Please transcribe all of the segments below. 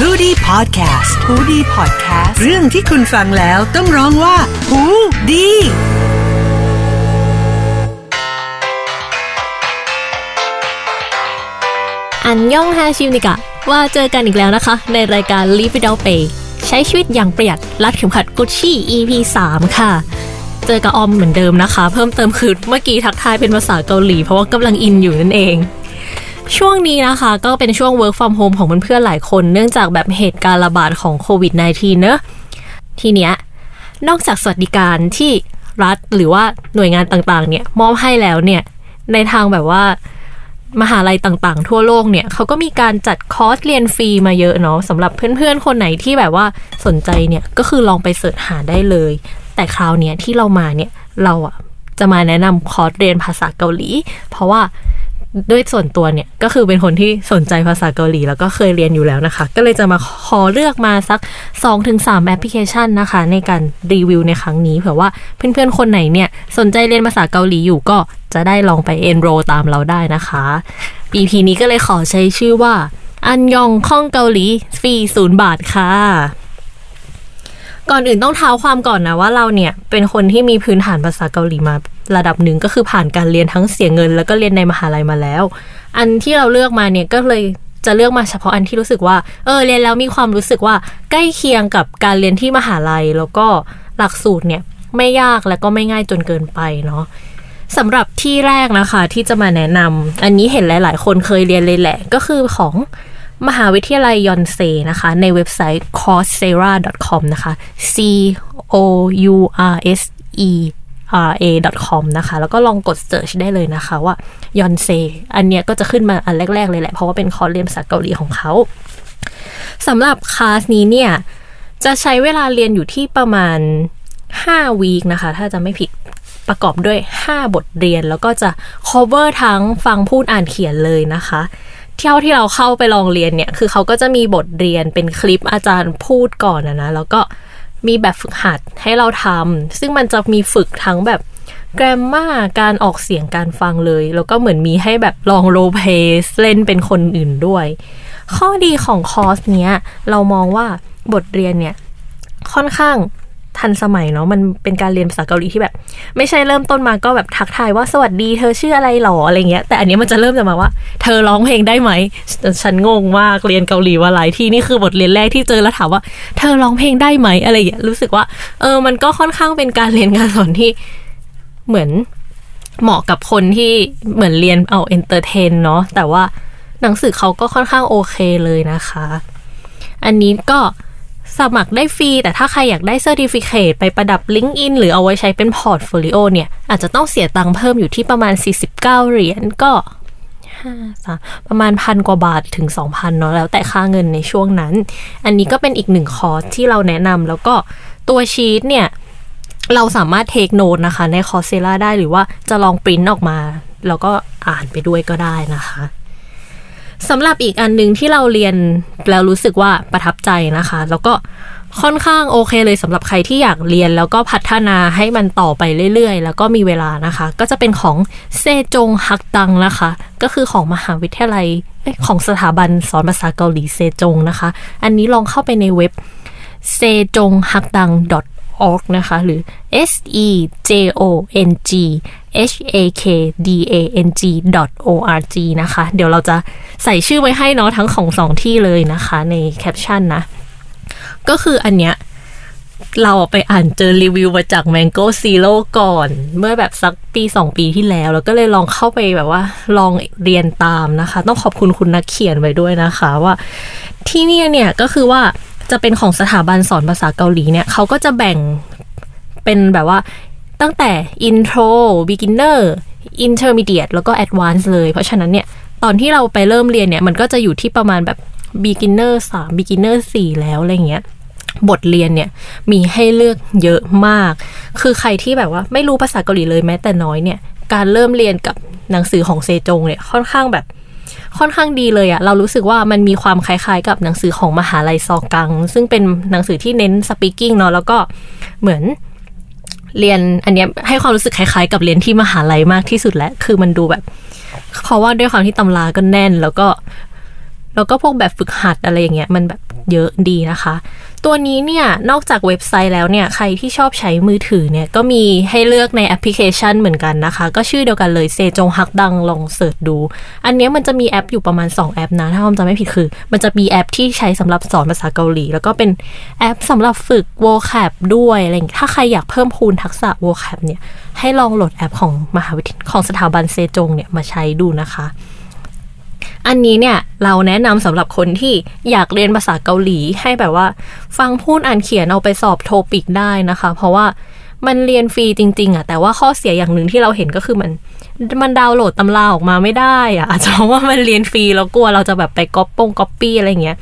h o ดี้พอดแคสต์ฮูดี้พอดแคสต์เรื่องที่คุณฟังแล้วต้องร้องว่าหูดีอันย่องฮาชิวนิกะ ว่าเจอกันอีกแล้วนะคะ ในรายการ Live Without Pay ใช้ชีวิตอย่างประหยัดรัดเข็มขัด Gucci EP 3 ค่ะ เจอกับออมเหมือนเดิมนะคะ เพิ่มเติมคือเมื่อกี้ทักทายเป็นภาษาเกาหลี เพราะว่ากำลังอินอยู่นั่นเอง ช่วงนี้นะคะ ก็เป็นช่วง work from home ของเพื่อนๆหลายคน เนื่องจากแบบเหตุการณ์ระบาดของโควิด -19 เนอะทีเนี้ยนอกจากสวัสดิการที่รัฐหรือว่าหน่วยงานต่างๆ เนี่ยมอบให้แล้วเนี่ยในทางแบบว่ามหาลัยต่างๆ ทั่วโลกเนี่ยเขาก็มีการจัดคอร์สเรียนฟรีมาเยอะเนาะสำหรับเพื่อนๆ คนไหนที่แบบว่าสนใจเนี่ยก็คือลองไปเสิร์ชหาได้เลย แต่คราวเนี้ยที่เรามาเนี่ยเราอะจะมาแนะนำคอร์สเรียนภาษาเกาหลี เพราะว่า ด้วยส่วนตัวเนี่ย ก็คือเป็นคนที่สนใจภาษาเกาหลี แล้วก็เคยเรียนอยู่แล้วนะคะ ก็เลยจะมาขอเลือกมาสัก 2-3 แอปพลิเคชันนะคะ ในการรีวิวในครั้งนี้เผื่อว่าเพื่อนๆ คนไหนเนี่ย สนใจเรียนภาษาเกาหลีอยู่ก็จะได้ลองไปเอนโรตามเราได้นะคะ EP นี้ก็เลยขอใช้ชื่อว่า อันยองข้องเกาหลีฟรีศูนย์บาทค่ะก่อนอื่นต้องเท้าความก่อนนะว่าเราเนี่ยเป็นคนที่มีพื้นฐานภาษาเกาหลีมา ระดับหนึ่งก็คือผ่านการเรียนทั้งเสียเงิน แล้วก็เรียนในมหาลัยมาแล้ว อันที่เราเลือกมาเนี่ยก็เลยจะเลือกมาเฉพาะอันที่รู้สึกว่า เออเรียนแล้วมีความรู้สึกว่าใกล้เคียงกับการเรียนที่มหาลัย แล้วก็หลักสูตรเนี่ยไม่ยากและก็ไม่ง่ายจนเกินไปเนาะสำหรับที่แรกนะคะที่จะมาแนะนำอันนี้เห็นหลาย ๆ คนเคยเรียนเลยแหละ ก็คือของมหาวิทยาลัยยอนเซนะคะ ในเว็บไซต์ coursera.com นะคะ c o u r s e a com นะคะ แล้วก็ลองกด search ได้เลยนะคะว่ายอนเซอันเนี้ยก็จะขึ้นมาอันแรก ๆ เลยแหละ เพราะว่าเป็นคอร์สเรียนภาษาเกาหลีของเขาสำหรับคลาสนี้เนี่ย จะใช้เวลาเรียนอยู่ที่ประมาณ5วีคนะคะ ถ้าจะไม่ผิดประกอบด้วย 5 บทเรียน แล้วก็จะ cover ทั้งฟังพูดอ่านเขียนเลยนะคะเที่ยวที่เราเข้าไปลองเรียนเนี่ย คือเขาก็จะมีบทเรียนเป็นคลิปอาจารย์พูดก่อนนะนะ แล้วก็ มีแบบฝึกหัดให้เราทำซึ่งมันจะมีฝึกทั้งแบบแกรมมาการออกเสียงการฟังเลย แล้วก็เหมือนมีให้แบบลองโรเพสเล่นเป็นคนอื่นด้วย ข้อดีของคอร์สเนี้ย เรามองว่าบทเรียนเนี่ย ค่อนข้าง ทันสมัยเนาะมันเป็นการเรียนภาษาเกาหลีที่แบบ ไม่ใช่เริ่มต้นมาก็แบบทักทายว่าสวัสดีเธอชื่ออะไรหรออะไรเงี้ย แต่อันนี้มันจะเริ่มจากมาว่า เธอร้องเพลงได้ไหมฉันงงมากเรียนเกาหลีว่าหลายที่นี่คือบทเรียนแรกที่เจอแล้วถามว่า เธอร้องเพลงได้ไหมอะไรเงี้ยรู้สึกว่าเออมันก็ค่อนข้างเป็นการเรียนการสอนที่เหมือนเหมาะกับคนที่เหมือนเรียนเอา entertain เนาะแต่ว่าหนังสือเขาก็ค่อนข้างโอเคเลยนะคะ อันนี้ก็ สมัครได้ฟรี แต่ถ้าใครอยากได้ certificate ไปประดับ LinkedIn หรือเอาไว้ใช้เป็น portfolio เนี่ย อาจจะต้องเสียตังค์เพิ่มอยู่ที่ประมาณ 49 เหรียญก็ประมาณพันกว่าบาทถึง 2,000เนาะแล้วแต่ค่าเงินในช่วงนั้น อันนี้ก็เป็นอีกหนึ่งคอร์สที่เราแนะนำแล้วก็ตัวชีตเนี่ย เราสามารถ take note นะคะ ใน Coursera ได้หรือว่าจะลองปริ้นออกมา แล้วก็อ่านไปด้วยก็ได้นะคะ สำหรับอีกอันหนึ่งที่เราเรียนแล้วรู้สึกว่าประทับใจนะคะ แล้วก็ค่อนข้างโอเคเลยสำหรับใครที่อยากเรียน แล้วก็พัฒนาให้มันต่อไปเรื่อยๆ แล้วก็มีเวลานะคะ ก็จะเป็นของเซจงฮักตังนะคะ ก็คือของมหาวิทยาลัยของสถาบันสอนภาษาเกาหลีเซจงนะคะ อันนี้ลองเข้าไปในเว็บ s e j o n g h a k d a n g org นะคะ หรือ s e j o n g h a k d a n g o r g นะคะ เดี๋ยวเราจะใส่ชื่อไว้ให้เนาะทั้งของสองที่เลยนะคะ ในแคปชั่นนะ ก็คืออันเนี้ยเราไปอ่านเจอรีวิวมาจาก Mango Zero ก่อน เมื่อแบบสักปีสองปีที่แล้ว แล้วก็เลยลองเข้าไปแบบว่า ลองเรียนตามนะคะ ต้องขอบคุณคุณนักเขียนไว้ด้วยนะคะว่าที่นี่เนี่ยก็คือว่า จะเป็นของสถาบันสอนภาษาเกาหลีเนี่ยเขาก็จะแบ่งเป็นแบบว่าตั้งแต่ intro beginner intermediate แล้วก็ advanced เลย เพราะฉะนั้นเนี่ย ตอนที่เราไปเริ่มเรียนเนี่ย มันก็จะอยู่ที่ประมาณแบบ beginner 3 beginner 4 แล้วอะไรเงี้ยบทเรียนเนี่ยมีให้เลือกเยอะมาก คือใครที่แบบว่าไม่รู้ภาษาเกาหลีเลยแม้แต่น้อยเนี่ย การเริ่มเรียนกับหนังสือของเซจงเนี่ยค่อนข้างแบบ ค่อนข้างดีเลยอะเรารู้สึกว่ามันมีความคล้ายๆ กับหนังสือของมหาลัยซอกัง ซึ่งเป็นหนังสือที่เน้น speaking เนาะแล้วก็เหมือนเรียนอันนี้ให้ความรู้สึกคล้ายๆ กับเรียนที่มหาลัยมากที่สุดแล้วคือมันดูแบบ เพราะว่าด้วยความที่ตำราก็แน่น แล้วก็ แล้วก็พวกแบบฝึกหัดอะไรอย่างเงี้ยมันแบบเยอะดีนะคะ ตัวนี้เนี่ยนอกจากเว็บไซต์แล้วเนี่ยใครที่ชอบใช้มือถือเนี่ยก็มีให้เลือกในแอปพลิเคชันเหมือนกันนะคะ ก็ชื่อเดียวกันเลยเซจงฮักดังลอง search ดู อันเนี้ยมันจะมีแอปอยู่ประมาณ 2 แอปนะ ถ้าผมจำไม่ผิดคือ มันจะมีแอปที่ใช้สำหรับสอนภาษาเกาหลี แล้วก็เป็นแอปสำหรับฝึก vocab ด้วยอะไรอย่างเงี้ยถ้าใครอยากเพิ่มพูนทักษะ vocab เนี่ยให้ลองโหลดแอปของมหาวิทยาลัยของสถาบันเซจงเนี่ยมาใช้ดูนะคะ อันนี้เนี่ยเราแนะนำสำหรับคนที่อยากเรียนภาษาเกาหลีให้แบบว่า ฟังพูดอ่านเขียนเอาไปสอบ TOPIK ได้นะคะ เพราะว่ามันเรียนฟรีจริง ๆอะแต่ว่าข้อเสียอย่างหนึ่งที่เราเห็นก็คือมัน มันดาวน์โหลดตำราออกมาไม่ได้อะอาจจะเพราะว่ามันเรียนฟรีแล้วกลัวเราจะแบบไปก๊อปปงก๊อปปี้อะไรเงี้ย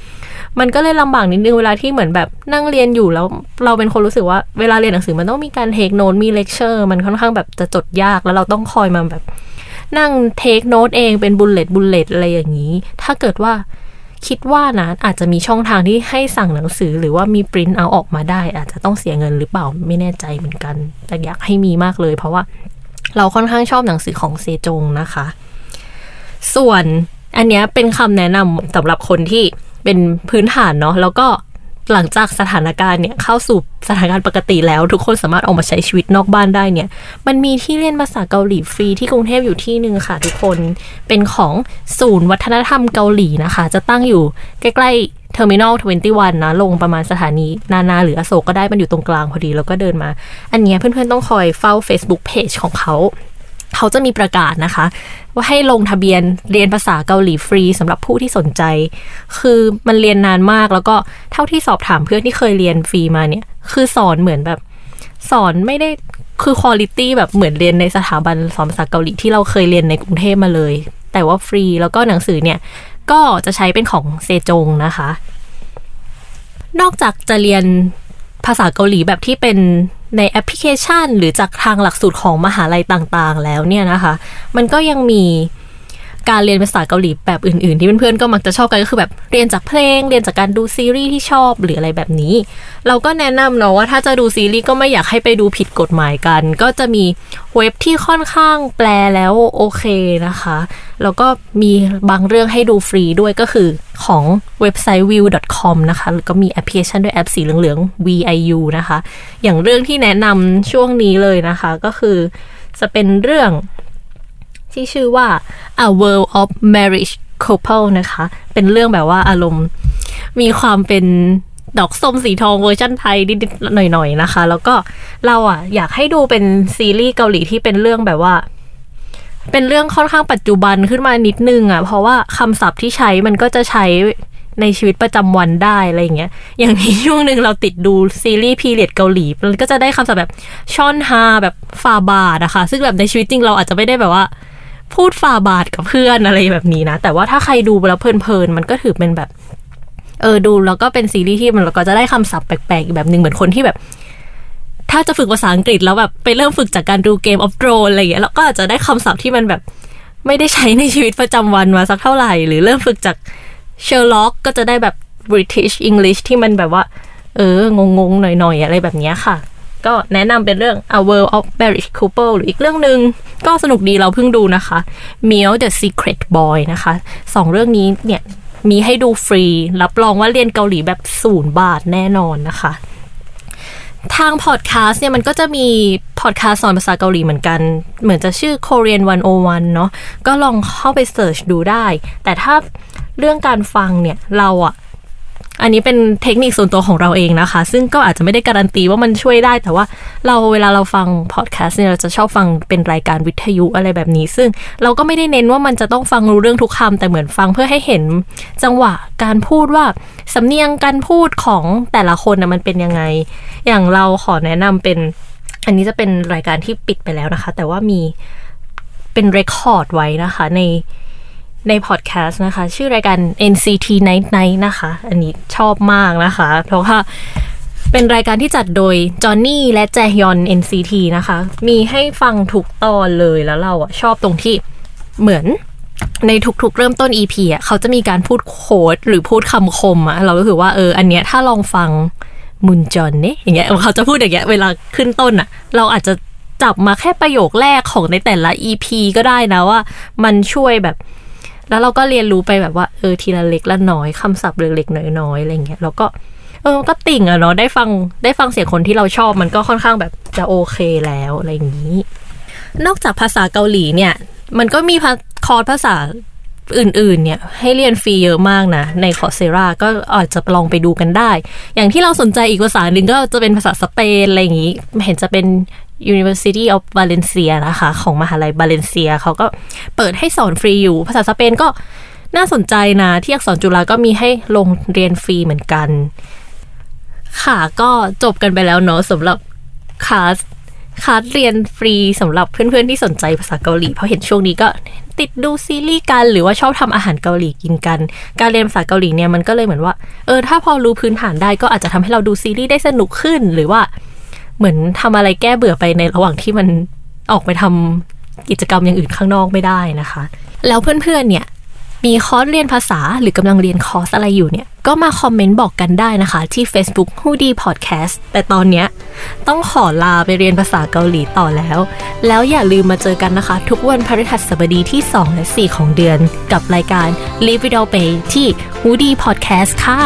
มันก็เลยลำบากนิดนึงเวลาที่เหมือนแบบนั่งเรียนอยู่แล้ว เราเป็นคนรู้สึกว่าเวลาเรียนหนังสือมันต้องมีการ take note มีเลคเชอร์ มันค่อนข้างแบบจะจดยากแล้วเราต้องคอยมาแบบ นั่ง take note เองเป็น bullet bullet อะไรอย่างนี้ ถ้าเกิดว่าคิดว่านะอาจจะมีช่องทางที่ให้สั่งหนังสือหรือว่ามีปริ้นเอาออกมาได้ อาจจะต้องเสียเงินหรือเปล่าไม่แน่ใจเหมือนกัน แต่อยากให้มีมากเลย เพราะว่าเราค่อนข้างชอบหนังสือของเซจงนะคะ ส่วนอันนี้เป็นคำแนะนำสำหรับคนที่เป็นพื้นฐานเนาะแล้วก็ หลังจากสถานการณ์เนี่ยเข้าสู่สถานการณ์ปกติแล้ว ทุกคนสามารถออกมาใช้ชีวิตนอกบ้านได้เนี่ย มันมีที่เรียนภาษาเกาหลีฟรีที่กรุงเทพอยู่ที่หนึ่งค่ะ ทุกคนเป็นของศูนย์วัฒนธรรมเกาหลีนะคะ จะตั้งอยู่ใกล้ๆ Terminal 21 นะ ลงประมาณสถานีนานาหรืออโศกก็ได้มันอยู่ตรงกลางพอดีแล้วก็เดินมา อันเนี้ยเพื่อนๆต้องคอยเฝ้า Facebook Page ของเขา เขาจะมีประกาศนะคะ ว่าให้ลงทะเบียนเรียนภาษาเกาหลีฟรีสำหรับผู้ที่สนใจ คือมันเรียนนานมากแล้วก็เท่าที่สอบถามเพื่อนที่เคยเรียนฟรีมาเนี่ย คือสอนเหมือนแบบ สอนไม่ได้คือ quality แบบเหมือนเรียนในสถาบันสอนภาษาเกาหลีที่เราเคยเรียนในกรุงเทพมาเลย แต่ว่าฟรีแล้วก็หนังสือเนี่ย ก็จะใช้เป็นของเซจงนะคะ นอกจากจะเรียนภาษาเกาหลีแบบที่เป็น ในแอปพลิเคชัน หรือจากทางหลักสูตรของมหาลัยต่างๆ แล้วเนี่ยนะคะ มันก็ยังมี การเรียนภาษาเกาหลีแบบอื่นๆ ที่เพื่อนๆก็มักจะชอบกันก็คือแบบเรียนจากเพลง เรียนจากการดูซีรีส์ที่ชอบหรืออะไรแบบนี้ เราก็แนะนำเนาะว่าถ้าจะดูซีรีส์ก็ไม่อยากให้ไปดูผิดกฎหมายกัน ก็จะมีเว็บที่ค่อนข้างแปลแล้วโอเคนะคะ แล้วก็มีบางเรื่องให้ดูฟรีด้วยก็คือของเว็บไซต์ viu.com นะคะแล้วก็มีแอปพลิเคชันด้วยแอปสีเหลืองๆ VIU นะคะ อย่างเรื่องที่แนะนำช่วงนี้เลยนะคะก็คือจะเป็นเรื่อง ที่ชื่อว่า A World of Marriage Couple นะคะ เป็นเรื่องแบบว่าอารมณ์มีความเป็นดอกส้มสีทองเวอร์ชันไทยนิดๆหน่อยๆนะคะ แล้วก็เราอะ อยากให้ดูเป็นซีรีส์เกาหลีที่เป็นเรื่องแบบว่า เป็นเรื่องค่อนข้างปัจจุบันขึ้นมานิดนึงอะ เพราะว่าคำศัพท์ที่ใช้มันก็จะใช้ในชีวิตประจำวันได้อะไรอย่างเงี้ย อย่างนี้ช่วงหนึ่งเราติดดูซีรีส์พีเรียดเกาหลี มันก็จะได้คำศัพท์แบบช่อนฮาแบบฟาบาดนะคะ ซึ่งแบบในชีวิตจริงเราอาจจะไม่ได้แบบว่า พูดฟาบาดกับเพื่อนอะไรแบบนี้นะ แต่ว่าถ้าใครดูแล้วเพลินๆมันก็ถือเป็นแบบ เออดูแล้วก็เป็นซีรีส์ที่มันเราก็จะได้คำศัพท์แปลกๆอีกแบบหนึ่งเหมือนคนที่แบบ ถ้าจะฝึกภาษาอังกฤษแล้วแบบไปเริ่มฝึกจากการดูเกมออฟโ r รนอะไรอย่างเงี้ยแล้วก็อาจจะได้คำศัพท์ที่มันแบบ ไม่ได้ใช้ในชีวิตประจำวันมาสักเท่าไหร่ หรือเริ่มฝึกจาก Sherlock ก็จะได้แบบ British English ที่มันแบบว่า เออ งงๆ หน่อยๆ อะไรแบบนี้ค่ะ ก็แนะนำเป็นเรื่อง A World of Married Couple หรืออีกเรื่องหนึ่งก็สนุกดีเราเพิ่งดูนะคะ Meow the Secret Boy นะคะสองเรื่องนี้เนี่ยมีให้ดูฟรี รับรองว่าเรียนเกาหลีแบบศูนย์บาทแน่นอนนะคะ ทางพอดแคสต์เนี่ยมันก็จะมีพอดแคสต์สอนภาษาเกาหลีเหมือนกัน เหมือนจะชื่อ Korean 101 เนาะก็ลองเข้าไปเสิร์ชดูได้ แต่ถ้าเรื่องการฟังเนี่ยเราอะ อันนี้เป็นเทคนิคส่วนตัวของเราเองนะคะ ซึ่งก็อาจจะไม่ได้การันตีว่ามันช่วยได้ แต่ว่าเราเวลาเราฟังพอดแคสต์เนี่ยเราจะชอบฟังเป็นรายการวิทยุอะไรแบบนี้ ซึ่งเราก็ไม่ได้เน้นว่ามันจะต้องฟังรู้เรื่องทุกคำแต่เหมือนฟังเพื่อให้เห็นจังหวะการพูดว่าสำเนียงการพูดของแต่ละคนนะมันเป็นยังไง อย่างเราขอแนะนำเป็น อันนี้จะเป็นรายการที่ปิดไปแล้วนะคะ แต่ว่ามีเป็นเรคคอร์ดไว้นะคะใน ในพอดแคสต์นะคะ ชื่อรายการ NCT Night Night นะคะ อันนี้ชอบมากนะคะ เพราะว่าเป็นรายการที่จัดโดยจอห์นนี่และแจฮยอน NCT นะคะ มีให้ฟังทุกตอนเลยแล้วเราอะชอบตรงที่เหมือนในทุกๆ เริ่มต้น EP อะเขาจะมีการพูดโค้ดหรือพูดคำคมอะเราก็คือว่าเอออันเนี้ยถ้าลองฟังมุนจอนเนี่ยอย่างเงี้ยเขาจะพูดอย่างเงี้ยเวลาขึ้นต้นอะ เราอาจจะจับมาแค่ประโยคแรกของในแต่ละ EP ก็ได้นะว่า มันช่วยแบบ แล้วเราก็เรียนรู้ไปแบบว่าเออทีละเล็กละน้อยคำศัพท์เล็กๆน้อยๆอะไรเงี้ยแล้วก็เออก็ติ่งอะเนาะได้ฟังได้ฟังเสียงคนที่เราชอบมันก็ค่อนข้างแบบจะโอเคแล้วอะไรอย่างนี้ นอกจากภาษาเกาหลีเนี่ย มันก็มีคอร์สภาษาอื่นๆ เนี่ย ให้เรียนฟรีเยอะมากนะ ในคอร์เซราก็อาจจะลองไปดูกันได้ อย่างที่เราสนใจอีกภาษาหนึ่งก็จะเป็นภาษาสเปนอะไรอย่างนี้ เห็นจะเป็น University of Valencia นะคะ ของมหาลัยบาเลนเซียเขาก็เปิดให้สอนฟรีอยู่ ภาษาสเปนก็น่าสนใจนะ ที่อักษรจุฬาก็มีให้ลงเรียนฟรีเหมือนกัน ค่ะก็จบกันไปแล้วเนาะสำหรับคลาสคลาสเรียนฟรีสำหรับเพื่อนๆที่สนใจภาษาเกาหลี เพราะเห็นช่วงนี้ก็ติดดูซีรีส์กันหรือว่าชอบทำอาหารเกาหลีกินกัน การเรียนภาษาเกาหลีเนี่ยมันก็เลยเหมือนว่า เออถ้าพอรู้พื้นฐานได้ก็อาจจะทำให้เราดูซีรีส์ได้สนุกขึ้น หรือว่า เหมือนทำอะไรแก้เบื่อไปในระหว่างที่มันออกไปทำกิจกรรมอย่างอื่นข้างนอกไม่ได้นะคะ แล้วเพื่อนๆเนี่ยมีคอร์สเรียนภาษาหรือกำลังเรียนคอร์สอะไรอยู่เนี่ย ก็มา comment บอกกันได้นะคะ ที่ Facebook h o o d i Podcast แต่ตอนเนี้ยต้องขอลาไปเรียนภาษาเกาหลีต่อแล้ว แล้วอย่าลืมมาเจอกันนะคะ ทุกวันพฤหัสบดีที่ 2 และ 4 ของเดือน กับรายการ Live Without Pay ที่ h o o d i Podcast ค่ะ